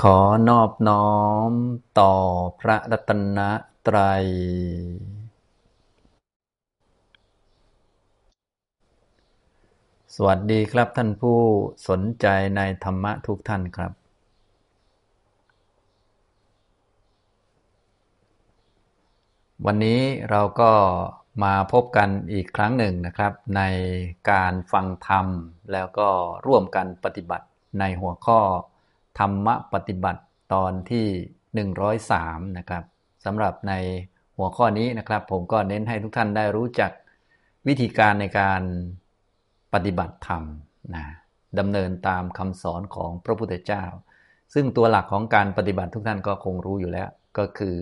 ขอนอบน้อมต่อพระรัตนตรัย สวัสดีครับท่านผู้สนใจในธรรมะทุกท่านครับ วันนี้เราก็มาพบกันอีกครั้งหนึ่งนะครับ ในการฟังธรรมแล้วก็ร่วมกันปฏิบัติในหัวข้อ ธรรมปฏิบัติตอนที่ 103 นะครับสำหรับในหัวข้อนี้นะครับ ผมก็เน้นให้ทุกท่านได้รู้จักวิธีการในการปฏิบัติธรรมนะดำเนินตามคำสอนของพระพุทธเจ้า ซึ่งตัวหลักของการปฏิบัติทุกท่านก็คงรู้อยู่แล้ว ก็คือ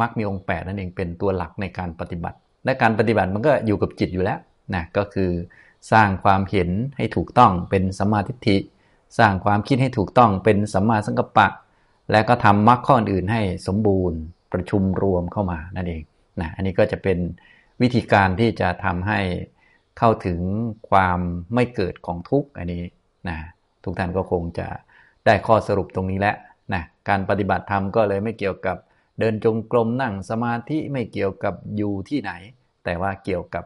มรรคมีองค์8นั่นเองเป็นตัวหลักในการปฏิบัติ และการปฏิบัติมันก็อยู่กับจิตอยู่แล้วนะก็คือสร้างความเห็นให้ถูกต้องเป็นสมาธิิ สร้างความคิดให้ถูกต้องเป็นสัมมาสังกัปปะ และก็ทำมรรคข้ออื่นให้สมบูรณ์ประชุมรวมเข้ามานั่นเองนะอันนี้ก็จะเป็นวิธีการที่จะทำให้เข้าถึงความไม่เกิดของทุกข์อันนี้นะทุกท่านก็คงจะได้ข้อสรุปตรงนี้แล้วนะการปฏิบัติธรรมก็เลยไม่เกี่ยวกับเดินจงกรมนั่งสมาธิไม่เกี่ยวกับอยู่ที่ไหน แต่ว่าเกี่ยวกับ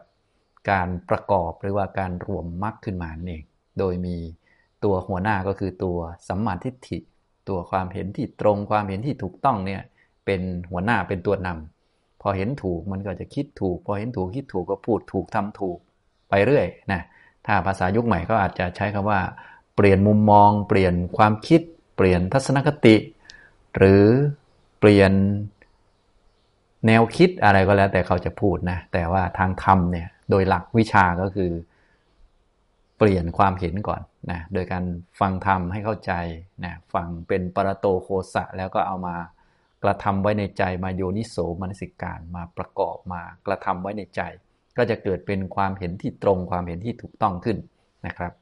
การประกอบหรือว่าการรวมมรรคขึ้นมาเอง โดยมี ตัวหัวหน้าก็คือตัวสัมมาทิฏฐิ ตัวความเห็นที่ตรงความเห็นที่ถูกต้องเนี่ยเป็นหัวหน้าเป็นตัวนำพอเห็นถูกมันก็จะคิดถูก พอเห็นถูกคิดถูกก็พูดถูกทำถูกไปเรื่อยนะถ้าภาษายุคใหม่ก็อาจจะใช้คำว่า เปลี่ยนมุมมอง เปลี่ยนความคิด เปลี่ยนทัศนคติ หรือเปลี่ยนแนวคิดอะไรก็แล้วแต่เขาจะพูดนะแต่ว่าทางธรรมเนี่ยโดยหลักวิชาก็คือ เปลี่ยนความเห็นก่อน นะโดยการฟังธรรมให้เข้าใจนะฟังเป็นปรโตโคสะแล้วก็เอามากระทำไว้ในใจมาโยนิโสมนสิการมาประกอบมากระทำไว้ในใจ ก็จะเกิดเป็นความเห็นที่ตรงความเห็นที่ถูกต้องขึ้นนะครับ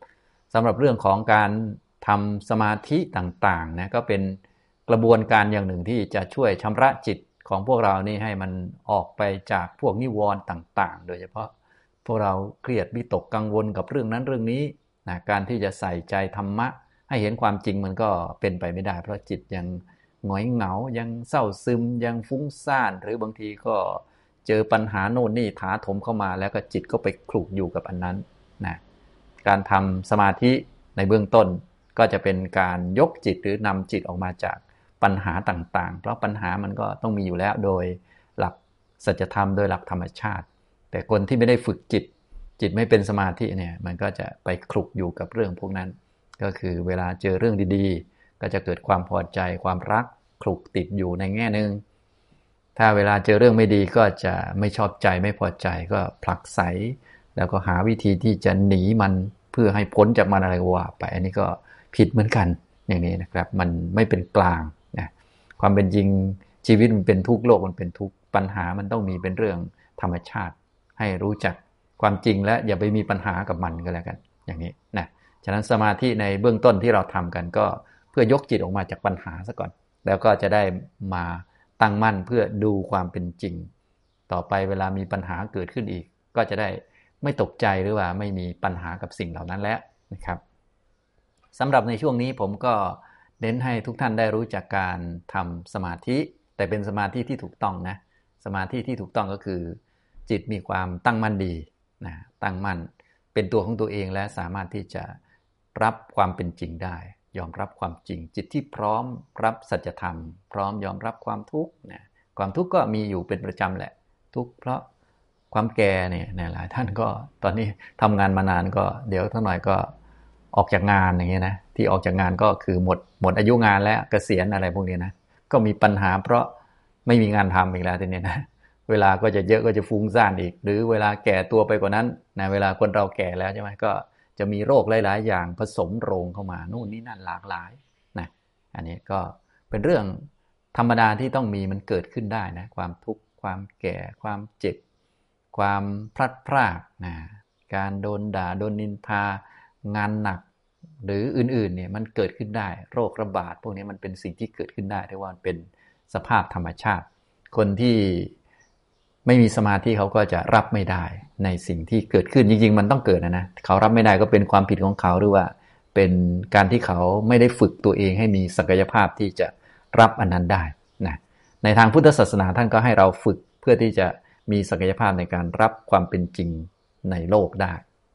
สำหรับเรื่องของการทำสมาธิต่างๆนะก็เป็นกระบวนการอย่างหนึ่งที่จะช่วยชำระจิตของพวกเรานี่ให้มันออกไปจากพวกนิวรณ์ต่าง ๆ โดยเฉพาะพวกเราเครียดวิตกกังวลกับเรื่องนั้นเรื่องนี้ นะการที่จะใส่ใจธรรมะ ให้เห็นความจริงมันก็เป็นไปไม่ได้ เพราะจิตยังหงอยเหงา ยังเศร้าซึม ยังฟุ้งซ่าน หรือบางทีก็เจอปัญหาโน่นนี่ถาถมเข้ามา แล้วก็จิตก็ไปคลุกอยู่กับอันนั้นนะการทำสมาธิในเบื้องต้นก็จะเป็นการยกจิตหรือนำจิตออกมาจากปัญหาต่างๆ เพราะปัญหามันก็ต้องมีอยู่แล้วโดยหลักสัจธรรมโดยหลักธรรมชาติ แต่คนที่ไม่ได้ฝึกจิต จิตไม่เป็นสมาธิเนี่ยมันก็จะไปคลุกอยู่กับเรื่องพวกนั้น ก็คือเวลาเจอเรื่องดีๆ ก็จะเกิดความพอใจความรักคลุกติดอยู่ในแง่หนึ่งถ้าเวลาเจอเรื่องไม่ดีก็จะไม่ชอบใจไม่พอใจก็ผลักไส แล้วก็หาวิธีที่จะหนีมันเพื่อให้พ้นจากมันอะไรว่าไปอันนี้ก็ผิดเหมือนกันอย่างนี้นะครับ มันไม่เป็นกลางนะความเป็นจริงชีวิตมันเป็นทุกโลกมันเป็นทุกปัญหามันต้องมีเป็นเรื่องธรรมชาติ ให้รู้จัก ความจริงและอย่าไปมีปัญหากับมันก็แล้วกัน อย่างนี้นะฉะนั้นสมาธิในเบื้องต้นที่เราทำกันก็เพื่อยกจิตออกมาจากปัญหาซะก่อน แล้วก็จะได้มาตั้งมั่นเพื่อดูความเป็นจริง ต่อไปเวลามีปัญหาเกิดขึ้นอีก ก็จะได้ไม่ตกใจหรือว่าไม่มีปัญหากับสิ่งเหล่านั้นแล้วนะครับสำหรับในช่วงนี้ผมก็เน้นให้ทุกท่านได้รู้จักการทำสมาธิ แต่เป็นสมาธิที่ถูกต้องนะสมาธิที่ถูกต้องก็คือ จิตมีความตั้งมั่นดี นะตั้งมั่นเป็นตัวของตัวเองและสามารถที่จะรับความเป็นจริงได้ ยอมรับความจริง จิตที่พร้อมรับสัจธรรม พร้อมยอมรับความทุกข์นะความทุกข์ก็มีอยู่เป็นประจำแหละ ทุกข์เพราะความแก่เนี่ยหลายท่านก็ตอนนี้ทำงานมานานก็ เดี๋ยวเท่าหน่อยก็ออกจากงานอย่างเงี้ยนะที่ออกจากงานก็คือหมดหมดอายุงานแล้วเกษียณอะไรพวกนี้นะก็มีปัญหาเพราะไม่มีงานทำอีกแล้วทีนี้นะ เวลาก็จะเยอะก็จะฟุ้งซ่านอีก หรือเวลาแก่ตัวไปกว่านั้นนะเวลาคนเราแก่แล้วใช่ไหมก็จะมีโรคหลาย ๆ อย่างผสมโรงเข้ามานู่นนี่นั่นหลากหลายนะอันนี้ก็เป็นเรื่องธรรมดาที่ต้องมีมันเกิดขึ้นได้นะความทุกข์ความแก่ความเจ็บ ความพลัดพรากนะการโดนด่าโดนนินทา งานหนัก หรืออื่น ๆ เนี่ยมันเกิดขึ้นได้ โรคระบาดพวกนี้มันเป็นสิ่งที่เกิดขึ้นได้ที่ว่าเป็นสภาพธรรมชาติ คนที่ ไม่มีสมาธิเขาก็จะรับไม่ได้ในสิ่งที่เกิดขึ้นจริง ๆ มันต้องเกิดนะนะเขารับไม่ได้ก็เป็นความผิดของเขาหรือว่า เป็นการที่เขาไม่ได้ฝึกตัวเองให้มีศักยภาพที่จะรับอันนั้นได้นะในทางพุทธศาสนาท่านก็ให้เราฝึกเพื่อที่จะมีศักยภาพในการรับความเป็นจริงในโลกได้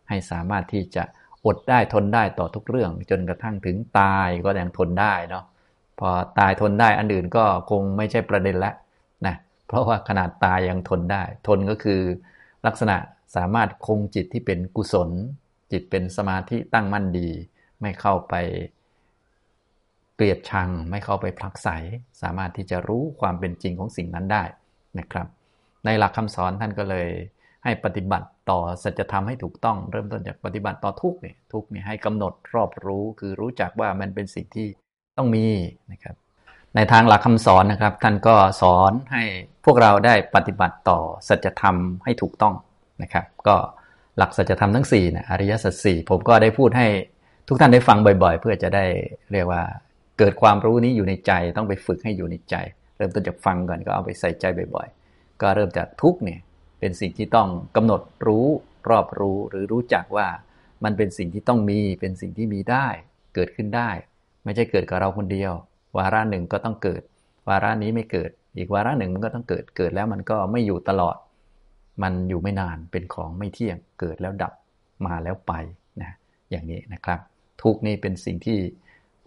ให้สามารถที่จะอดได้ทนได้ต่อทุกเรื่อง จนกระทั่งถึงตายก็ยังทนได้เนาะพอตายทนได้อันอื่นก็คงไม่ใช่ประเด็นละ เพราะว่าขนาดตายยังทนได้ ทนก็คือลักษณะสามารถคงจิตที่เป็นกุศล จิตเป็นสมาธิตั้งมั่นดี ไม่เข้าไปเกลียดชัง ไม่เข้าไปผลักไส สามารถที่จะรู้ความเป็นจริงของสิ่งนั้นได้นะครับ ในหลักคำสอนท่านก็เลยให้ปฏิบัติต่อสัจธรรมให้ถูกต้องเริ่มต้นจากปฏิบัติต่อทุกเนี่ยทุกเนี่ยให้กำหนดรอบรู้คือรู้จักว่ามันเป็นสิ่งที่ต้องมีนะครับ ในทางหลักคำสอนนะครับ ท่านก็สอนให้พวกเราได้ปฏิบัติต่อสัจธรรมให้ถูกต้องนะครับ ก็หลักสัจธรรมทั้ง4นะอริยสัจสี่ผมก็ได้พูดให้ทุกท่านได้ฟังบ่อย ๆ เพื่อจะได้เรียกว่า เกิดความรู้นี้อยู่ในใจ ต้องไปฝึกให้อยู่ในใจ เริ่มต้นจากฟังก่อนก็เอาไปใส่ใจบ่อย ๆ ก็เริ่มจากทุกเนี่ยเป็นสิ่งที่ต้องกำหนดรู้รอบรู้หรือรู้จักว่ามันเป็นสิ่งที่ต้องมีเป็นสิ่งที่มีได้ เกิดขึ้นได้ ไม่ใช่เกิดกับเราคนเดียว วาระหนึ่งก็ต้องเกิด วาระนี้ไม่เกิด อีกวาระหนึ่งมันก็ต้องเกิดเกิดแล้วมันก็ไม่อยู่ตลอด มันอยู่ไม่นานเป็นของไม่เที่ยงเกิดแล้วดับมาแล้วไปนะอย่างนี้นะครับ ทุกนี่เป็นสิ่งที่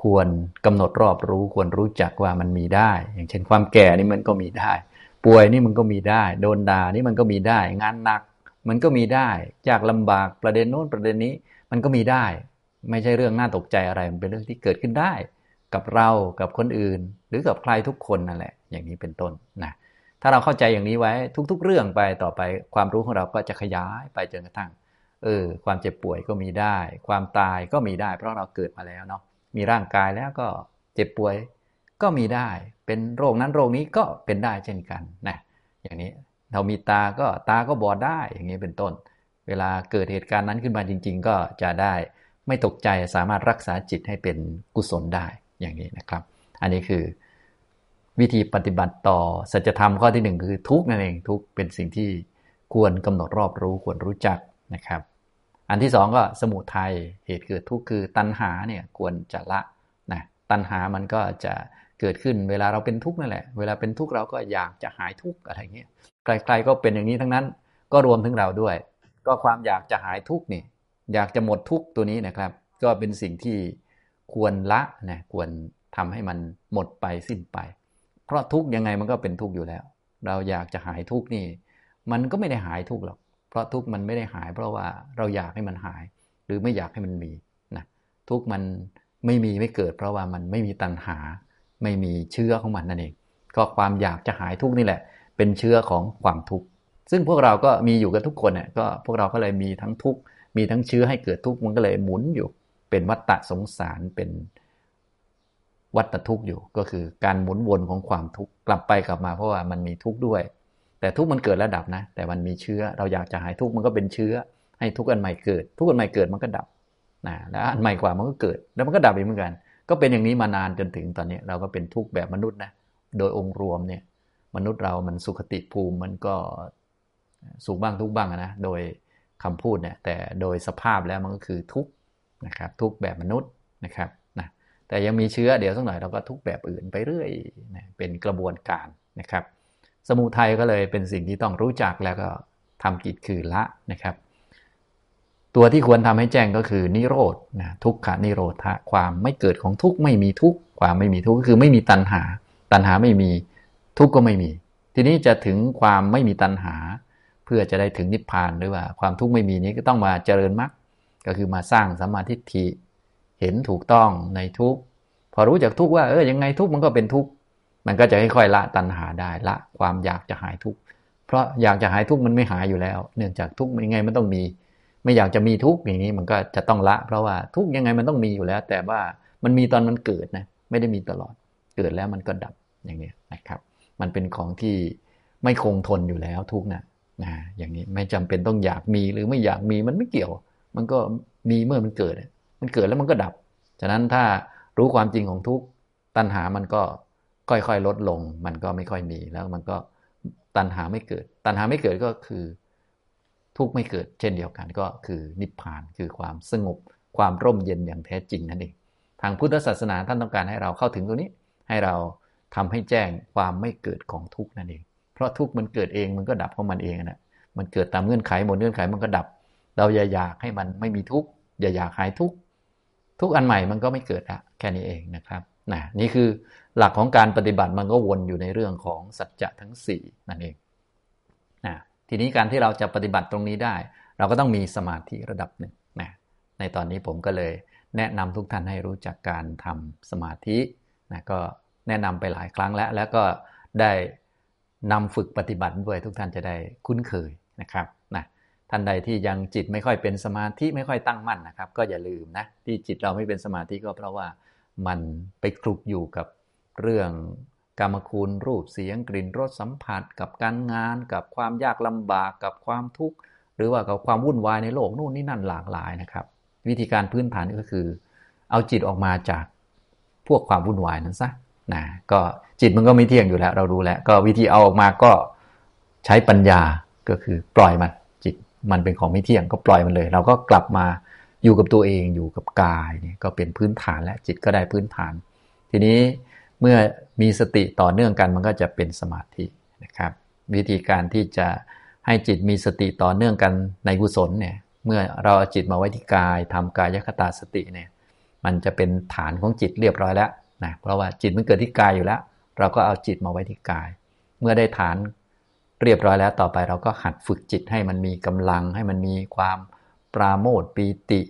ควรกำหนดรอบรู้ควรรู้จักว่ามันมีได้ อย่างเช่นความแก่นี่มันก็มีได้ ป่วยนี่มันก็มีได้ โดนด่านี่มันก็มีได้ งานหนัก มันก็มีได้ยากลำบากประเด็นโน้นประเด็นนี้ มันก็มีได้ ไม่ใช่เรื่องน่าตกใจอะไรมันเป็นเรื่องที่เกิดขึ้นได้ กับเรากับคนอื่น หรือกับใครทุกคนนั่นแหละ อย่างนี้เป็นต้นนะถ้าเราเข้าใจอย่างนี้ไว้ทุก ๆ เรื่องไปต่อไปความรู้ของเราก็จะขยายไปจนกระทั่งเออความเจ็บป่วยก็มีได้ ความตายก็มีได้ เพราะเราเกิดมาแล้วเนาะมีร่างกายแล้วก็เจ็บป่วยก็มีได้ เป็นโรคนั้นโรคนี้ก็เป็นได้เช่นกันนะอย่างนี้เรามีตาก็ตาก็บอดได้อย่างนี้เป็นต้น เวลาเกิดเหตุการณ์นั้นขึ้นมาจริง ๆ ก็จะได้ไม่ตกใจสามารถรักษาจิตให้เป็นกุศลได้ อย่างนี้นะครับ อันนี้คือวิธีปฏิบัติต่อสัจธรรมข้อที่หนึ่งคือทุกนั่นเองทุกเป็นสิ่งที่ควรกำหนดรอบรู้ควรรู้จักนะครับ อันที่สองก็สมุทัยเหตุเกิดทุกคือตัณหาเนี่ยควรจะละนะตัณหามันก็จะเกิดขึ้นเวลาเราเป็นทุกข์นั่นแหละ เวลาเป็นทุกข์เราก็อยากจะหายทุกข์อะไรเงี้ยใครๆก็เป็นอย่างนี้ทั้งนั้นก็รวมถึงเราด้วย ก็ความอยากจะหายทุกข์นี่อยากจะหมดทุกข์ตัวนี้นะครับ ก็เป็นสิ่งที่ ควรละนะควรทำให้มันหมดไปสิ้นไป เพราะทุกยังไงมันก็เป็นทุกอยู่แล้ว เราอยากจะหายทุกนี่ มันก็ไม่ได้หายทุกหรอก เพราะทุกมันไม่ได้หาย เพราะว่าเราอยากให้มันหาย หรือไม่อยากให้มันมีนะทุกมันไม่มีไม่เกิด เพราะว่ามันไม่มีตัณหา ไม่มีเชื้อของมันนั่นเอง ก็ความอยากจะหายทุกนี่แหละ เป็นเชื้อของความทุกข์ซึ่งพวกเราก็มีอยู่กับทุกคนเนี่ยก็พวกเราก็เลยมีทั้งทุกข์มีทั้งเชื้อให้เกิดทุกข์มันก็เลยหมุนอยู่ เป็นวัฏฏะสงสารเป็นวัฏทุกข์อยู่ ก็คือการหมุนวนของความทุกข์กลับไปกลับมาเพราะว่ามันมีทุกข์ด้วย แต่ทุกมันเกิดแล้วดับนะ แต่มันมีเชื้อเราอยากจะหายทุกมันก็เป็นเชื้อ ให้ทุกอันใหม่เกิด ทุกอันใหม่เกิดมันก็ดับนะแล้วอันใหม่กว่ามันก็เกิด แล้วมันก็ดับอีกเหมือนกัน ก็เป็นอย่างนี้มานานจนถึงตอนนี้เราก็เป็นทุกแบบมนุษย์นะโดยองค์รวมเนี่ยมนุษย์เรามันสุขติภูมิมันก็สุขบ้างทุกบ้างนะโดยคำพูดเนี่ยแต่โดยสภาพแล้วมันก็คือทุก นะครับทุกแบบมนุษย์นะครับนะแต่ยังมีเชื้อเดี๋ยวสักหน่อยเราก็ทุกแบบอื่นไปเรื่อยนะเป็นกระบวนการนะครับ สมุทัยก็เลยเป็นสิ่งที่ต้องรู้จักแล้วก็ทำกิจคือละนะครับ ตัวที่ควรทำให้แจ้งก็คือนิโรธนะทุกขานิโรธะความไม่เกิดของทุกไม่มีทุกความไม่มีทุกก็คือไม่มีตัณหา ตัณหาไม่มีทุกก็ไม่มี ทีนี้จะถึงความไม่มีตัณหา เพื่อจะได้ถึงนิพพานหรือว่า ความทุกข์ไม่มีนี้ก็ต้องมาเจริญมรรค ก็คือมาสร้างสัมมาทิฏฐิเห็นถูกต้องในทุกพอรู้จักทุกว่าเออยังไงทุกมันก็เป็นทุกมันก็จะค่อยๆละตัณหาได้ละความอยากจะหายทุกเพราะอยากจะหายทุกมันไม่หายอยู่แล้ว เนื่องจากทุกยังไงมันต้องมี ไม่อยากจะมีทุกอย่างนี้มันก็จะต้องละ เพราะว่าทุกยังไงมันต้องมีอยู่แล้ว แต่ว่ามันมีตอนมันเกิดนะไม่ได้มีตลอดเกิดแล้วมันก็ดับอย่างนี้นะครับ มันเป็นของที่ไม่คงทนอยู่แล้วทุกนะนะอย่างนี้ไม่จำเป็นต้องอยากมีหรือไม่อยากมีมันไม่เกี่ยว มันก็มีเมื่อมันเกิด มันเกิดแล้วมันก็ดับ ฉะนั้นถ้ารู้ความจริงของทุกตัณหามันก็ค่อยๆลดลง มันก็ไม่ค่อยมีแล้วมันก็ตัณหาไม่เกิด ตัณหาไม่เกิดก็คือ ทุกข์ไม่เกิด เช่นเดียวกันก็คือนิพพานคือความสงบความร่มเย็นอย่างแท้จริงนั่นเองทางพุทธศาสนาท่านต้องการให้เราเข้าถึงตรงนี้ ให้เราทำให้แจ้งความไม่เกิดของทุกข์นั่นเอง เพราะทุกข์มันเกิดเองมันก็ดับของมันเองนะมันเกิดตามเงื่อนไขหมดเงื่อนไขมันก็ดับ เราอย่าอยากให้มันไม่มีทุกข์อย่าอยากหายทุกข์ทุกอันใหม่มันก็ไม่เกิดละแค่นี้เองนะครับนะนี่คือหลักของการปฏิบัติมันก็วนอยู่ในเรื่องของสัจจะทั้ง 4 นั่นเองนะทีนี้การที่เราจะปฏิบัติตรงนี้ได้ เราก็ต้องมีสมาธิระดับหนึ่งนะในตอนนี้ผมก็เลยแนะนำทุกท่านให้รู้จักการทำสมาธินะก็แนะนำไปหลายครั้งแล้ว แล้วก็ได้นำฝึกปฏิบัติด้วยทุกท่านจะได้คุ้นเคยนะครับ ท่านใดที่ยังจิตไม่ค่อยเป็นสมาธิไม่ค่อยตั้งมั่นนะครับ ก็อย่าลืมนะที่จิตเราไม่เป็นสมาธิก็เพราะว่ามันไปคลุกอยู่กับเรื่องกรรมคุณรูปเสียงกลิ่นรสสัมผัส กับการงาน กับความยากลำบากกับความทุกข์หรือว่ากับความวุ่นวายในโลกนู่นนี่นั่นหลากหลายนะครับ วิธีการพื้นฐานก็คือ เอาจิตออกมาจากพวกความวุ่นวายนั้นซะนะก็จิตมันก็ไม่เที่ยงอยู่แล้ว เรารู้แล้ว ก็วิธีเอาออกมาก็ใช้ปัญญาก็คือปล่อยมัน มันเป็นของไม่เที่ยงก็ปล่อยมันเลย เราก็กลับมาอยู่กับตัวเองอยู่กับกายเนี่ยก็เป็นพื้นฐานแล้วจิตก็ได้พื้นฐาน ทีนี้เมื่อมีสติต่อเนื่องกันมันก็จะเป็นสมาธินะครับ วิธีการที่จะให้จิตมีสติต่อเนื่องกันในกุศลเนี่ยเมื่อเราเอาจิตมาไว้ที่กายทำกายคตาสติเนี่ยมันจะเป็นฐานของจิตเรียบร้อยแล้วนะเพราะว่าจิตมันเกิดที่กายอยู่แล้ว เราก็เอาจิตมาไว้ที่กาย เมื่อได้ฐาน เรียบร้อยแล้วต่อไปเราก็หัดฝึกจิตให้มันมีกำลัง ให้มันมีความปราโมทปีติ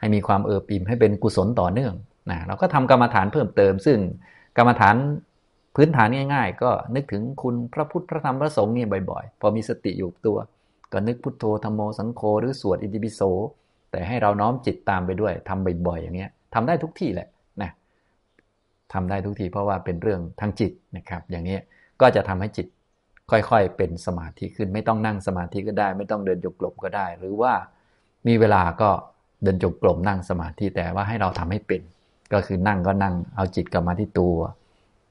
ให้มีความเอิบอิ่มให้เป็นกุศลต่อเนื่องนะเราก็ทำกรรมฐานเพิ่มเติม ซึ่งกรรมฐานพื้นฐานง่าย ๆ ก็นึกถึงคุณพระพุทธพระธรรมพระสงฆ์นี่บ่อยๆ พอมีสติอยู่ตัว ก็นึกพุทโธธรรมโมสังโฆหรือสวดอิติปิโส แต่ให้เราน้อมจิตตามไปด้วยทำบ่อยๆอย่างเงี้ยทำได้ทุกที่แหละนะทำได้ทุกทีเพราะว่าเป็นเรื่องทางจิตนะครับ อย่างนี้ก็จะทำให้จิต ค่อยๆ เป็นสมาธิขึ้น ไม่ต้องนั่งสมาธิก็ได้ ไม่ต้องเดินจงกรมก็ได้ หรือว่ามีเวลาก็เดินจงกรมนั่งสมาธิแต่ว่าให้เราทำให้เป็น ก็คือนั่งก็นั่งเอาจิตกลับมาที่ตัว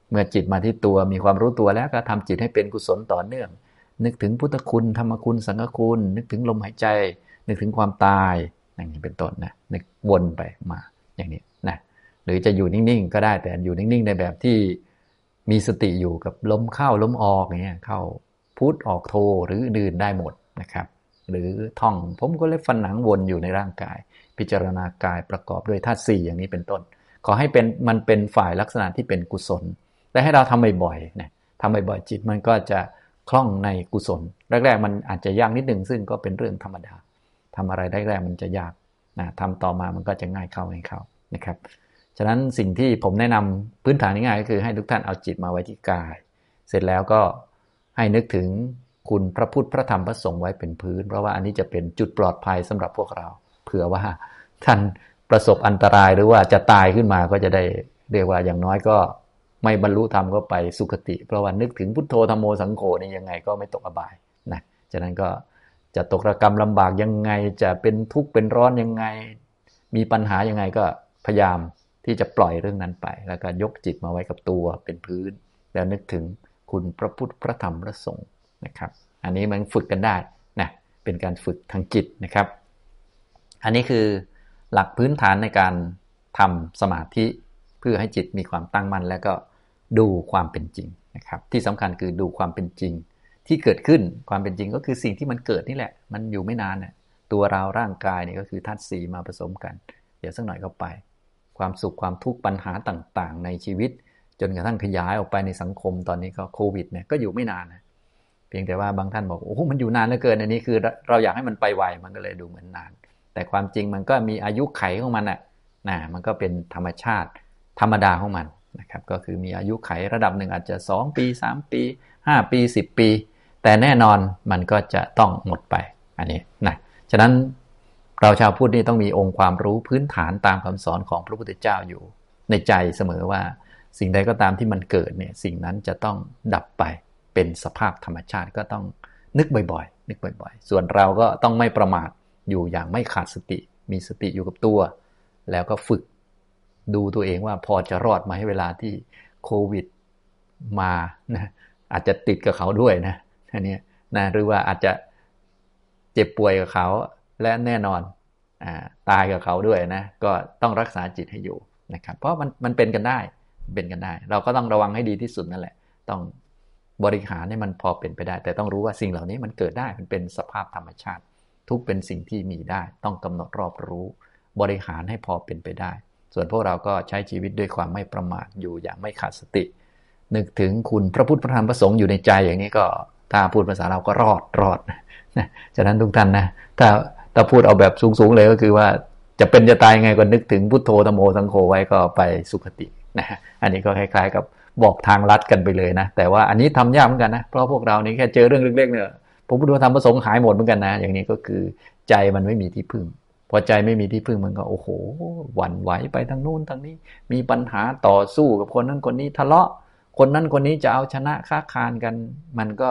เมื่อจิตมาที่ตัวมีความรู้ตัวแล้วก็ทำจิตให้เป็นกุศลต่อเนื่อง นึกถึงพุทธคุณธรรมคุณสังฆคุณ นึกถึงลมหายใจ นึกถึงความตายอย่างนี้เป็นต้นนะนึกวนไปมาอย่างนี้นะหรือจะอยู่นิ่งๆก็ได้แต่อยู่นิ่งๆในแบบที่ มีสติอยู่กับลมเข้าลมออกเงี้ยเข้าพุทออกโทหรือดื่นได้หมดนะครับ หรือท่องผมก็เล็บฟันหนังวนอยู่ในร่างกาย พิจารณากายประกอบด้วยธาตุสี่อย่างนี้เป็นต้น ขอให้เป็นมันเป็นฝ่ายลักษณะที่เป็นกุศล และให้เราทำบ่อยๆนะทำบ่อยๆจิตมันก็จะคล่องในกุศล แรก ๆ มันอาจจะยากนิดหนึ่งซึ่งก็เป็นเรื่องธรรมดาทำอะไรแรกๆมันจะยากนะทำต่อมามันก็จะง่ายเข้าง่ายเข้านะครับ ฉะนั้นสิ่งที่ผมแนะนำพื้นฐานง่ายก็คือให้ทุกท่านเอาจิตมาไว้ที่กาย เสร็จแล้วก็ให้นึกถึงคุณพระพุทธพระธรรมพระสงฆ์ไว้เป็นพื้น เพราะว่าอันนี้จะเป็นจุดปลอดภัยสำหรับพวกเรา เผื่อว่าท่านประสบอันตรายหรือว่าจะตายขึ้นมาก็จะได้เรียกว่าอย่างน้อยก็ไม่บรรลุธรรมก็ไปสุคติ เพราะว่านึกถึงพุทโธธรรมโมสังโฆนี่ยังไงก็ไม่ตกอบายนะฉะนั้นก็จะตกระกรรมลำบากยังไงจะเป็นทุกข์เป็นร้อนยังไง มีปัญหายังไงก็พยายาม ที่จะปล่อยเรื่องนั้นไป แล้วก็ยกจิตมาไว้กับตัวเป็นพื้น แล้วนึกถึงคุณพระพุทธพระธรรมพระสงฆ์นะครับ อันนี้มันฝึกกันได้นะเป็นการฝึกทางจิตนะครับ อันนี้คือหลักพื้นฐานในการทำสมาธิเพื่อให้จิตมีความตั้งมั่น แล้วก็ดูความเป็นจริงนะครับ ที่สำคัญคือดูความเป็นจริง ที่เกิดขึ้นความเป็นจริงก็คือสิ่งที่มันเกิดนี่แหละ มันอยู่ไม่นานน่ยตัวเราร่างกายเนี่ยก็คือธาตุสีมาผสมกัน เดี๋ยวสักหน่อยก็ไป ความสุขความทุกข์ปัญหาต่างๆ ในชีวิต จนกระทั่งขยายออกไปในสังคมตอนนี้ก็โควิดเนี่ยก็อยู่ไม่นานนะเพียงแต่ว่าบางท่านบอกโอ้โหมันอยู่นานเหลือเกินอันนี้คือ เราอยากให้มันไปไวมันก็เลยดูเหมือนนาน แต่ความจริงมันก็มีอายุไขของมันอะนะมันก็เป็นธรรมชาติธรรมดาของมันนะครับก็คือมีอายุไขระดับหนึ่งอาจจะ 2 ปี 3 ปี 5 ปี 10 ปี แต่แน่นอนมันก็จะต้องหมดไปอันนี้นะฉะนั้น เราชาวพุทธนี่ต้องมีองค์ความรู้พื้นฐานตามคำสอนของพระพุทธเจ้าอยู่ ในใจเสมอว่า สิ่งใดก็ตามที่มันเกิดเนี่ยสิ่งนั้นจะต้องดับไปเป็นสภาพธรรมชาติก็ต้องนึกบ่อยๆ นึกบ่อยๆ ส่วนเราก็ต้องไม่ประมาทอยู่อย่างไม่ขาดสติ มีสติอยู่กับตัว แล้วก็ฝึกดูตัวเองว่าพอจะรอดมาให้เวลาที่โควิดมานะอาจจะติดกับเขาด้วยนะอันนี้นะหรือว่าอาจจะเจ็บป่วยกับเขา และแน่นอนตายกับเขาด้วยนะ ก็ต้องรักษาจิตให้อยู่นะครับ เพราะมันมันเป็นกันได้เป็นกันได้ เราก็ต้องระวังให้ดีที่สุดนั่นแหละ ต้องบริหารให้มันพอเป็นไปได้ แต่ต้องรู้ว่าสิ่งเหล่านี้มันเกิดได้มันเป็นสภาพธรรมชาติ ทุกเป็นสิ่งที่มีได้ ต้องกำหนดรอบรู้ บริหารให้พอเป็นไปได้ ส่วนพวกเราก็ใช้ชีวิตด้วยความไม่ประมาทอยู่อย่างไม่ขาดสติ นึกถึงคุณพระพุทธพระธรรมพระสงฆ์อยู่ในใจอย่างนี้ก็ถ้าพูดภาษาเราก็รอดรอดฉะนั้นทุกท่านนะถ้า ถ้าพูดเอาแบบสูงๆเลยก็คือว่าจะเป็นจะตายไงก็นึกถึงพุทโธธโมสังโฆไว้ก็ไปสุขตินะอันนี้ก็คล้าย ๆ กับบอกทางลัดกันไปเลยนะ แต่ว่าอันนี้ทำยากเหมือนกันนะ เพราะพวกเรานี่แค่เจอเรื่องเล็กๆเนี่ยผมพุทธธรรมประสงค์หายหมดเหมือนกันนะ อย่างนี้ก็คือใจมันไม่มีที่พึ่ง พอใจไม่มีที่พึ่งมันก็โอ้โห หวั่นไหวไปทางนู้นทางนี้ มีปัญหาต่อสู้กับคนนั้นคนนี้ทะเลาะ คนนั้นคนนี้จะเอาชนะค้าคานกัน มันก็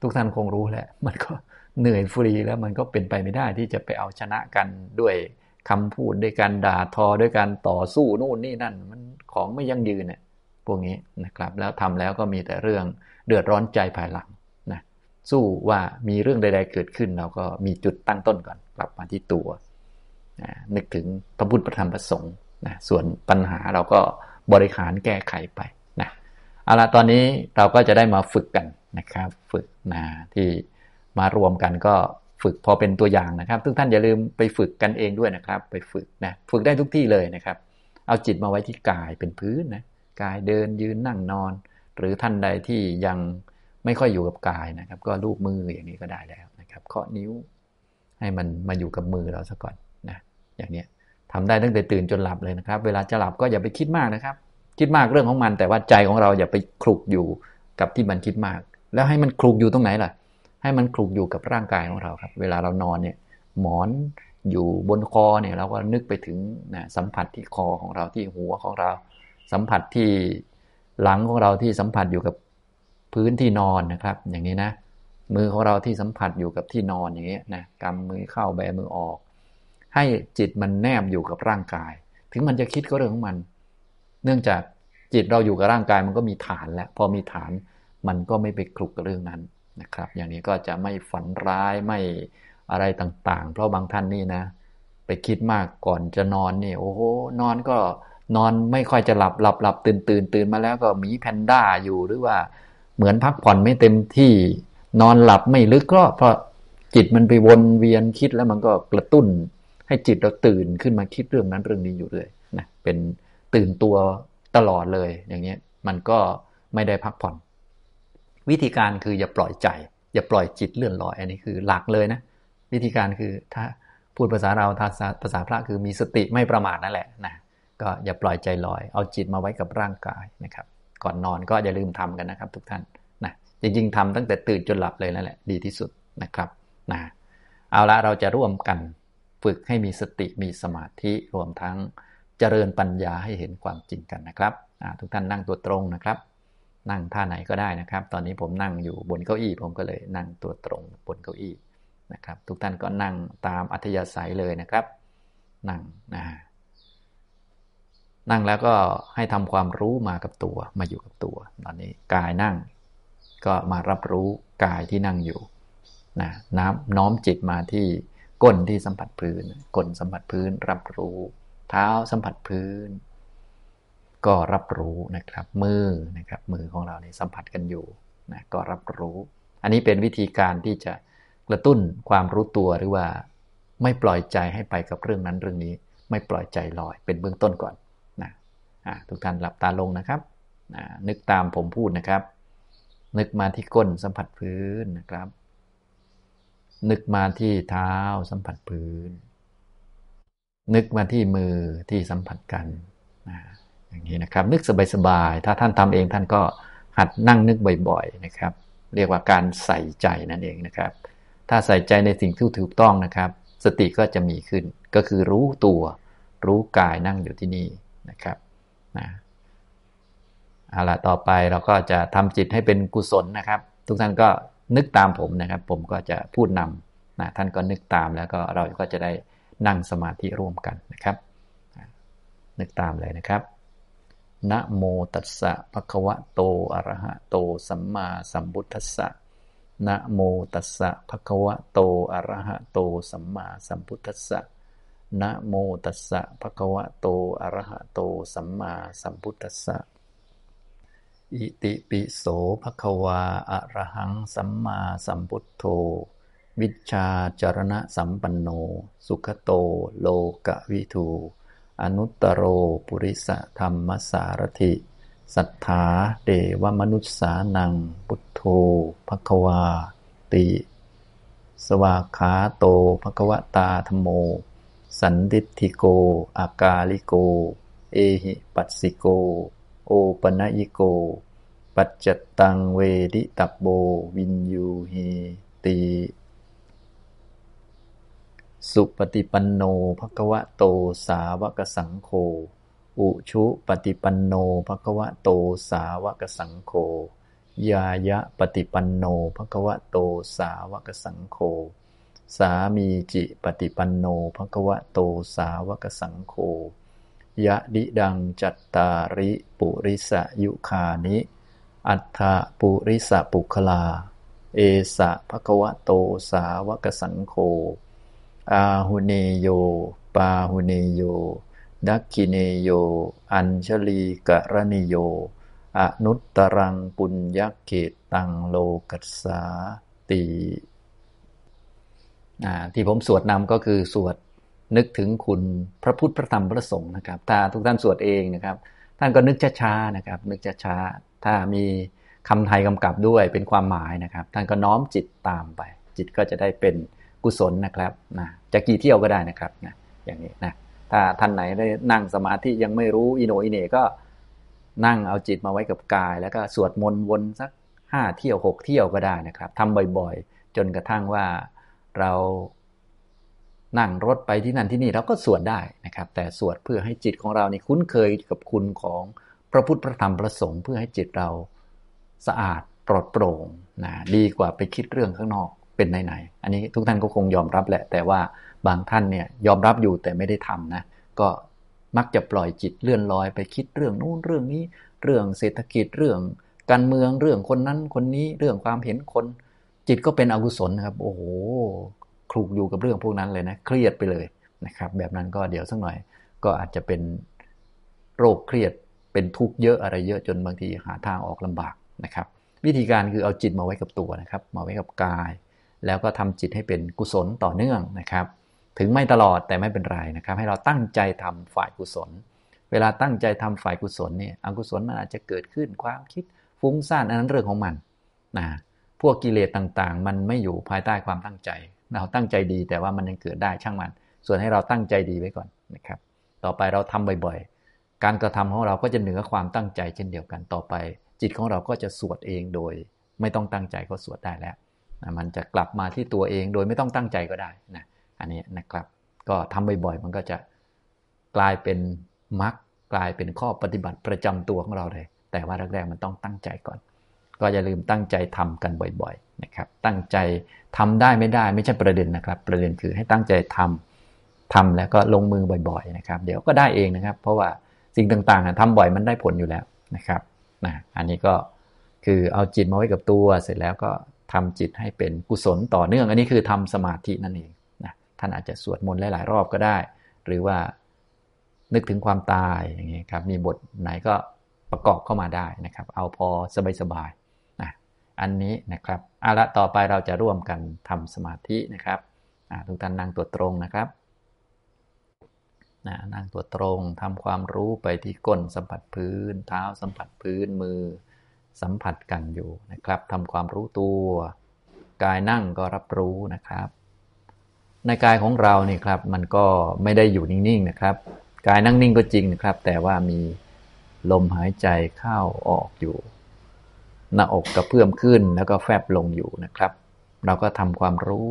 ทุกท่านคงรู้แหละ มันก็ เหนื่อยฟรีแล้วมันก็เป็นไปไม่ได้ที่จะไปเอาชนะกันด้วยคำพูดด้วยการด่าทอด้วยการต่อสู้นู่นนี่นั่น มันของไม่ยั่งยืนเนี่ยพวกนี้นะครับ แล้วทำแล้วก็มีแต่เรื่องเดือดร้อนใจภายหลังนะสู้ว่ามีเรื่องใด ๆ เกิดขึ้นเราก็มีจุดตั้งต้นก่อนกลับมาที่ตัวนะนึกถึงพระพุทธพระธรรมพระสงฆ์นะส่วนปัญหาเราก็บริหารแก้ไขไปนะเอาละตอนนี้เราก็จะได้มาฝึกกันนะครับ ฝึกนะที่ มารวมกันก็ฝึกพอเป็นตัวอย่างนะครับ ทุกท่านอย่าลืมไปฝึกกันเองด้วยนะครับ ไปฝึกนะฝึกได้ทุกที่เลยนะครับ เอาจิตมาไว้ที่กายเป็นพื้นนะกายเดินยืนนั่งนอน หรือท่านใดที่ยังไม่ค่อยอยู่กับกายนะครับ ก็ลูบมืออย่างนี้ก็ได้แล้วนะครับเคาะนิ้ว ให้มันมาอยู่กับมือเราซะก่อนนะอย่างนี้ทำได้ตั้งแต่ตื่นจนหลับเลยนะครับ เวลาจะหลับก็อย่าไปคิดมากนะครับ คิดมากเรื่องของมัน แต่ว่าใจของเราอย่าไปคลุกอยู่กับที่มันคิดมาก แล้วให้มันคลุกอยู่ตรงไหนล่ะ ให้มันคลุกอยู่กับร่างกายของเราครับ เวลาเรานอนเนี่ยหมอนอยู่บนคอเนี่ยเราก็นึกไปถึงนะสัมผัสที่คอของเราที่หัวของเรา สัมผัสที่หลังของเราที่สัมผัสอยู่กับพื้นที่นอนนะครับ อย่างนี้นะ มือของเราที่สัมผัสอยู่กับที่นอนอย่างนี้นะกำมือเข้าแบมือออก ให้จิตมันแนบอยู่กับร่างกาย ถึงมันจะคิดก็เรื่องของมัน เนื่องจากจิตเราอยู่กับร่างกายมันก็มีฐานแล้วพอมีฐานมันก็ไม่ไปคลุกกับเรื่องนั้น นะครับ อย่างนี้ก็จะไม่ฝันร้ายไม่อะไรต่างๆ เพราะบางท่านนี่นะ ไปคิดมากก่อนจะนอนนี่โอ้โหนอนก็นอนไม่ค่อยจะหลับหลับหลับตื่นตื่นตื่นมาแล้วก็มีแพนด้าอยู่หรือว่าเหมือนพักผ่อนไม่เต็มที่นอนหลับไม่ลึกก็เพราะจิตมันไปวนเวียนคิดแล้วมันก็กระตุ้น ให้จิตเราตื่นขึ้นมาคิดเรื่องนั้นเรื่องนี้อยู่เลยนะเป็นตื่นตัวตลอดเลยอย่างนี้มันก็ไม่ได้พักผ่อน วิธีการคืออย่าปล่อยใจ อย่าปล่อยจิตเลื่อนลอย อันนี้คือหลักเลยนะ วิธีการคือถ้าพูดภาษาเราภาษาพระคือมีสติไม่ประมาทนั่นแหละนะก็อย่าปล่อยใจลอย เอาจิตมาไว้กับร่างกายนะครับ ก่อนนอนก็อย่าลืมทำกันนะครับ ทุกท่านนะจริงๆทำตั้งแต่ตื่นจนหลับเลยนั่นแหละดีที่สุดนะครับนะเอาละเราจะร่วมกันฝึกให้มีสติมีสมาธิรวมทั้งเจริญปัญญาให้เห็นความจริงกันนะครับทุกท่านนั่งตัวตรงนะครับ นั่งท่าไหนก็ได้นะครับ ตอนนี้ผมนั่งอยู่บนเก้าอี้ ผมก็เลยนั่งตัวตรงบนเก้าอี้นะครับ ทุกท่านก็นั่งตามอัธยาศัยเลยนะครับ นั่งนะนั่งแล้วก็ให้ทำความรู้มากับตัวมาอยู่กับตัว ตอนนี้กายนั่ง ก็มารับรู้กายที่นั่งอยู่นะน้ำน้อมจิตมาที่ก้นที่สัมผัสพื้นก้นสัมผัสพื้นรับรู้ เท้าสัมผัสพื้น ก็รับรู้นะครับมือนะครับมือของเราเนี่ยสัมผัสกันอยู่นะก็รับรู้ อันนี้เป็นวิธีการที่จะกระตุ้นความรู้ตัวหรือว่า ไม่ปล่อยใจให้ไปกับเรื่องนั้นเรื่องนี้ ไม่ปล่อยใจลอยเป็นเบื้องต้นก่อนนะทุกท่านหลับตาลงนะครับนะนึกตามผมพูดนะครับ นึกมาที่ก้นสัมผัสพื้นนะครับ นึกมาที่เท้าสัมผัสพื้น นึกมาที่มือที่สัมผัสกันนะ อย่างนี้นะครับ นึกสบายๆถ้าท่านทำเองท่านก็หัดนั่งนึกบ่อยๆนะครับ เรียกว่าการใส่ใจนั่นเองนะครับ ถ้าใส่ใจในสิ่งที่ถูกต้องนะครับ สติก็จะมีขึ้น ก็คือรู้ตัวรู้กายนั่งอยู่ที่นี่นะครับนะเอาละต่อไปเราก็จะทำจิตให้เป็นกุศลนะครับ ทุกท่านก็นึกตามผมนะครับ ผมก็จะพูดนำนะท่านก็นึกตามแล้วก็เราก็จะได้นั่งสมาธิร่วมกันนะครับ นึกตามเลยนะครับ นะโมตัสสะภะคะวะโต อะระหะโต สัมมาสัมพุทธัสสะนะโมตัสสะภะคะวะโต อะระหะโต สัมมาสัมพุทธัสสะนะโมตัสสะภะคะวะโต อะระหะโต สัมมาสัมพุทธัสสะ อิติปิโสภะคะวา อะระหัง สัมมาสัมพุทโธ วิชาจารณะสัมปันโน สุขโต โลกวิทู อนุตตโรปุริสธรรมสารถิสัทธาเดวมนุษสานัง พุทโธภควา ติ สวาขาโตภควตาธโม สันดิธิโก อากาลิโก เอหิปัสสิโก โอปนะยิโก ปัจจตังเวดิตับโบ วินยูหีติ สุปฏิปันโนภควะโตสาวกสังโฆ อุชุปฏิปันโนภควะโตสาวกสังโฆ ยายะปฏิปันโนภควะโตสาวกสังโฆ สามีจิปฏิปันโนภควะโตสาวกสังโฆ ยะดิดังจัตตาริปุริสยุคานิ อัฏฐปุริสปุคลา เอสะภควะโตสาวกสังโฆ อาหุเนโย ปาหุเนโย ดักขิเนโย อัญชลีกะระนิโย อนุตตรังปุญญเกตังโลกัสสาติที่ผมสวดนำก็คือสวดนึกถึงคุณพระพุทธพระธรรมพระสงฆ์นะครับ ถ้าทุกท่านสวดเองนะครับ ท่านก็นึกช้าๆนะครับ นึกช้าๆถ้ามีคำไทยกำกับด้วยเป็นความหมายนะครับ ท่านก็น้อมจิตตามไป จิตก็จะได้เป็น กุศลนะครับนะจะกี่เที่ยวก็ได้นะครับนะอย่างนี้นะถ้าท่านไหนได้นั่งสมาธิยังไม่รู้อิโนอิเนก็นั่งเอาจิตมาไว้กับกาย แล้วก็สวดมนต์วนสักห้าเที่ยวหกเที่ยวก็ได้นะครับทำบ่อยๆ จนกระทั่งว่าเรานั่งรถไปที่นั่นที่นี่เราก็สวดได้นะครับ แต่สวดเพื่อให้จิตของเรานี่คุ้นเคยกับคุณของพระพุทธพระธรรมพระสงฆ์เพื่อให้จิตเราสะอาดปลอดโปร่งนะดีกว่าไปคิดเรื่องข้างนอก เป็นไหนๆอันนี้ทุกท่านก็คงยอมรับแหละ แต่ว่าบางท่านเนี่ยยอมรับอยู่แต่ไม่ได้ทำนะ ก็มักจะปล่อยจิตเลื่อนลอยไปคิดเรื่องนู้นเรื่องนี้ เรื่องเศรษฐกิจเรื่องการเมืองเรื่องคนนั้นคนนี้เรื่องความเห็นคน จิตก็เป็นอกุศลนะครับโอ้โหคลุกอยู่กับเรื่องพวกนั้นเลยนะเครียดไปเลยนะครับ แบบนั้นก็เดี๋ยวสักหน่อยก็อาจจะเป็นโรคเครียดเป็นทุกข์เยอะอะไรเยอะจนบางทีหาทางออกลำบากนะครับ วิธีการคือเอาจิตมาไว้กับตัวนะครับ มาไว้กับกาย แล้วก็ทำจิตให้เป็นกุศลต่อเนื่องนะครับ ถึงไม่ตลอดแต่ไม่เป็นไรนะครับ ให้เราตั้งใจทำฝ่ายกุศล เวลาตั้งใจทำฝ่ายกุศลเนี่ยอกุศลมันอาจจะเกิดขึ้นความคิดฟุ้งซ่านอันนั้นเรื่องของมันนะพวกกิเลสต่างๆ มันไม่อยู่ภายใต้ความตั้งใจ เราตั้งใจดีแต่ว่ามันยังเกิดได้ช่างมัน ส่วนให้เราตั้งใจดีไว้ก่อนนะครับ ต่อไปเราทำบ่อยๆ การกระทำของเราก็จะเหนือความตั้งใจเช่นเดียวกันต่อไป จิตของเราก็จะสวดเองโดย ไม่ต้องตั้งใจก็สวดได้แล้ว มันจะกลับมาที่ตัวเองโดยไม่ต้องตั้งใจก็ได้นะอันนี้นะครับ ก็ทำบ่อยๆ มันก็จะกลายเป็นมรรคกลายเป็นข้อปฏิบัติประจำตัวของเราเลย แต่ว่าแรกๆมันต้องตั้งใจก่อน ก็อย่าลืมตั้งใจทำกันบ่อยๆนะครับตั้งใจทำได้ไม่ได้ไม่ใช่ประเด็นนะครับ ประเด็นคือให้ตั้งใจทำทำแล้วก็ลงมือบ่อยๆนะครับ เดี๋ยวก็ได้เองนะครับ เพราะว่าสิ่งต่างๆทำบ่อยมันได้ผลอยู่แล้วนะครับนะอันนี้ก็คือเอาจิตมาไว้กับตัวเสร็จแล้วก็ ทำจิตให้เป็นกุศลต่อเนื่อง อันนี้คือทำสมาธินั่นเองนะท่านอาจจะสวดมนต์หลาย ๆ รอบก็ได้ หรือว่านึกถึงความตายอย่างนี้ครับ มีบทไหนก็ประกอบเข้ามาได้นะครับ เอาพอสบายๆนะอันนี้นะครับเอาละต่อไปเราจะร่วมกันทำสมาธินะครับทุกท่านนั่งตัวตรงนะครับนะนั่งตัวตรงทำความรู้ไปที่ก้นสัมผัสพื้น เท้าสัมผัสพื้นมือ สัมผัสกันอยู่นะครับทำความรู้ตัว กายนั่งก็รับรู้นะครับ ในกายของเราเนี่ยครับ มันก็ไม่ได้อยู่นิ่งๆนะครับ กายนั่งนิ่งก็จริงนะครับ แต่ว่ามีลมหายใจเข้าออกอยู่ หน้าอกกระเพื่อมขึ้นแล้วก็แฟบลงอยู่นะครับ เราก็ทำความรู้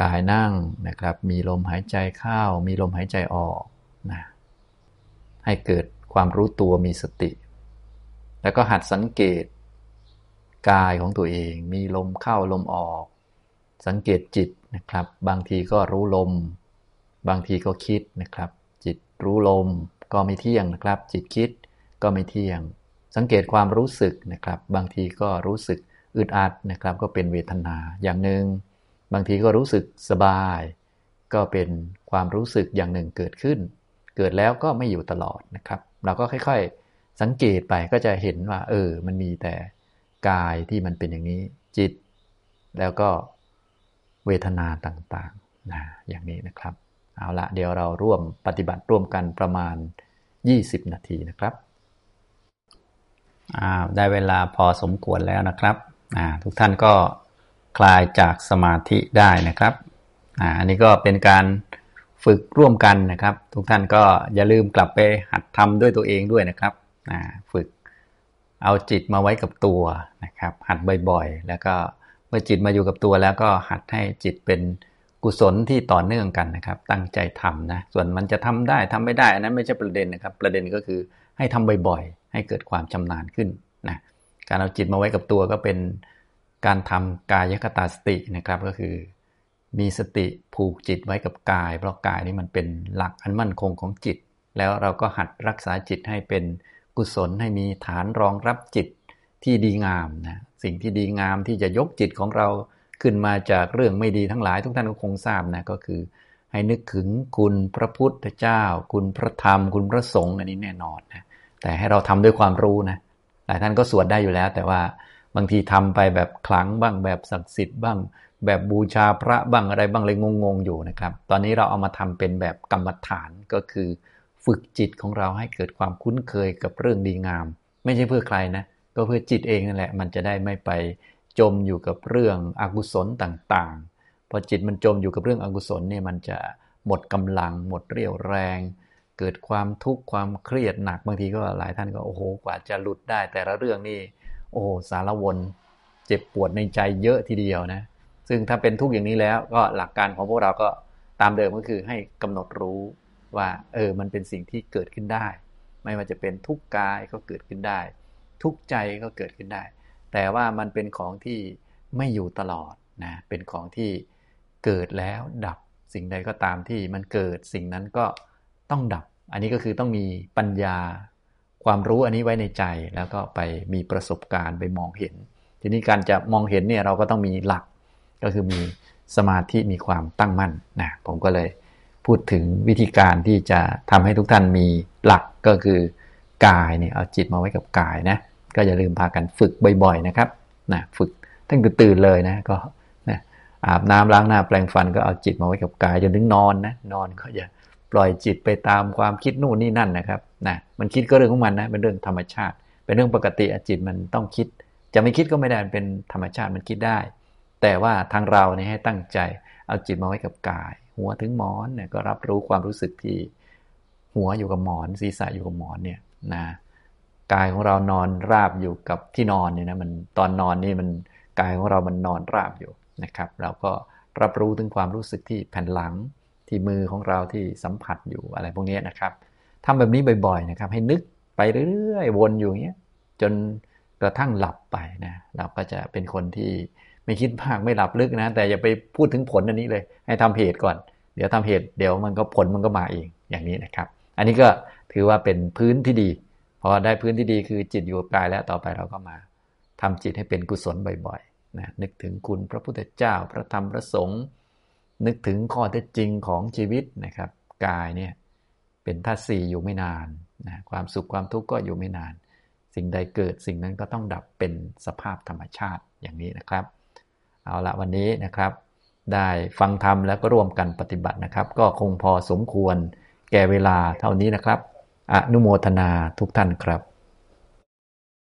กายนั่งนะครับ มีลมหายใจเข้า มีลมหายใจออกนะให้เกิดความรู้ตัวมีสติ แล้วก็หัดสังเกตกายของตัวเอง มีลมเข้าลมออก สังเกตจิตนะครับ บางทีก็รู้ลม บางทีก็คิดนะครับ จิตรู้ลมก็ไม่เที่ยงนะครับ จิตคิดก็ไม่เที่ยง สังเกตความรู้สึกนะครับ บางทีก็รู้สึกอึดอัดนะครับ ก็เป็นเวทนาอย่างหนึ่ง บางทีก็รู้สึกสบาย ก็เป็นความรู้สึกอย่างหนึ่งเกิดขึ้น เกิดแล้วก็ไม่อยู่ตลอดนะครับ เราก็ค่อยๆ สังเกตไปก็จะเห็นว่า เออ มันมีแต่กายที่มันเป็นอย่างนี้จิต แล้วก็เวทนาต่างๆนะอย่างนี้นะครับ เอาละเดี๋ยวเราร่วมปฏิบัติร่วมกันประมาณ 20 นาทีนะครับได้เวลาพอสมควรแล้วนะครับทุกท่านก็คลายจากสมาธิได้นะครับอันนี้ก็เป็นการฝึกร่วมกันนะครับ ทุกท่านก็อย่าลืมกลับไปหัดทำด้วยตัวเองด้วยนะครับ ฝึกเอาจิตมาไว้กับตัวนะครับ หัดบ่อยๆ แล้วก็เมื่อจิตมาอยู่กับตัวแล้วก็หัดให้จิตเป็นกุศลที่ต่อเนื่องกันนะครับ ตั้งใจทำนะส่วนมันจะทำได้ทำไม่ได้อันนั้นไม่ใช่ประเด็นนะครับ ประเด็นก็คือให้ทำบ่อยๆ ให้เกิดความชำนาญขึ้นนะการเอาจิตมาไว้กับตัวก็เป็นการทำกายคตาสตินะครับก็คือ มีสติผูกจิตไว้กับกาย เพราะกายนี่มันเป็นหลักอันมั่นคงของจิต แล้วเราก็หัดรักษาจิตให้เป็น กุศลให้มีฐานรองรับจิตที่ดีงามนะสิ่งที่ดีงามที่จะยกจิตของเราขึ้นมาจากเรื่องไม่ดีทั้งหลายทุกท่านก็คงทราบนะก็คือ ให้นึกถึงคุณพระพุทธเจ้า คุณพระธรรม คุณพระสงฆ์อันนี้แน่นอนนะแต่ให้เราทำด้วยความรู้นะหลายท่านก็สวดได้อยู่แล้ว แต่ว่าบางทีทำไปแบบคลังบ้างแบบศักดิ์สิทธิ์บ้าง แบบบูชาพระบ้างอะไรบ้างเลยงงๆอยู่นะครับ ตอนนี้เราเอามาทำเป็นแบบกรรมฐานก็คือ ฝึกจิตของเราให้เกิดความคุ้นเคยกับเรื่องดีงาม ไม่ใช่เพื่อใครนะก็เพื่อจิตเองนั่นแหละ มันจะได้ไม่ไปจมอยู่กับเรื่องอกุศลต่างๆ พอจิตมันจมอยู่กับเรื่องอกุศลเนี่ยมันจะหมดกำลัง หมดเรี่ยวแรง เกิดความทุกข์ความเครียดหนักบางทีก็หลายท่านก็โอ้โหกว่าจะหลุดได้ แต่ละเรื่องนี่โอ้สารวนเจ็บปวดในใจเยอะทีเดียวนะซึ่งถ้าเป็นทุกข์อย่างนี้แล้วก็หลักการของพวกเราก็ตามเดิมก็คือให้กำหนดรู้ ว่าเออมันเป็นสิ่งที่เกิดขึ้นได้ ไม่ว่าจะเป็นทุกกายก็เกิดขึ้นได้ ทุกใจก็เกิดขึ้นได้ แต่ว่ามันเป็นของที่ไม่อยู่ตลอดนะเป็นของที่เกิดแล้วดับสิ่งใดก็ตามที่มันเกิดสิ่งนั้นก็ต้องดับ อันนี้ก็คือต้องมีปัญญาความรู้อันนี้ไว้ในใจแล้วก็ไปมีประสบการณ์ไปมองเห็น ทีนี้การจะมองเห็นเนี่ยเราก็ต้องมีหลักก็คือมีสมาธิมีความตั้งมั่นนะผมก็เลย พูดถึงวิธีการที่จะทำให้ทุกท่านมีหลักก็คือกายเนี่ยเอาจิตมาไว้กับกายนะก็อย่าลืมพากันฝึกบ่อยๆนะครับนะฝึกตั้งแต่ตื่นเลยนะก็นะอาบน้ำล้างหน้าแปรงฟันก็เอาจิตมาไว้กับกายจนถึงนอนนะนอนก็อย่าปล่อยจิตไปตามความคิดนู่นนี่นั่นนะครับนะมันคิดก็เรื่องของมันนะเป็นเรื่องธรรมชาติ เป็นเรื่องปกติจิตมันต้องคิด จะไม่คิดก็ไม่ได้เป็นธรรมชาติมันคิดได้ แต่ว่าทางเราเนี่ยให้ตั้งใจเอาจิตมาไว้กับกาย หัวถึงหมอนเนี่ยก็รับรู้ความรู้สึกที่หัวอยู่กับหมอน ศีรษะอยู่กับหมอนเนี่ยนะกายของเรานอนราบอยู่กับที่นอนเนี่ยนะมันตอนนอนนี่มันกายของเรามันนอนราบอยู่นะครับ เราก็รับรู้ถึงความรู้สึกที่แผ่นหลังที่มือของเราที่สัมผัสอยู่อะไรพวกนี้นะครับทำแบบนี้บ่อยๆนะครับ ให้นึกไปเรื่อยๆวนอยู่อย่างเงี้ยจนกระทั่งหลับไปนะเราก็จะเป็นคนที่ไม่คิดมากไม่หลับลึกนะ แต่อย่าไปพูดถึงผลอันนี้เลย ให้ทำเหตุก่อน เดี๋ยวทำเหตุเดี๋ยวมันก็ผลมันก็มาเองอย่างนี้นะครับ อันนี้ก็ถือว่าเป็นพื้นที่ดีพอได้พื้นที่ดีคือจิตอยู่กับกายแล้วต่อไปเราก็มาทำจิตให้เป็นกุศลบ่อยๆนะนึกถึงคุณพระพุทธเจ้าพระธรรมพระสงฆ์นึกถึงข้อเท็จจริงของชีวิตนะครับกายเนี่ยเป็นธาตุสี่อยู่ไม่นานนะความสุขความทุกข์ก็อยู่ไม่นาน สิ่งใดเกิดสิ่งนั้นก็ต้องดับเป็นสภาพธรรมชาติอย่างนี้นะครับ เอาละวันนี้นะครับ ได้ฟังธรรมแล้วก็ร่วมกันปฏิบัตินะครับ ก็คงพอสมควรแก่เวลาเท่านี้นะครับ อนุโมทนาทุกท่านครับ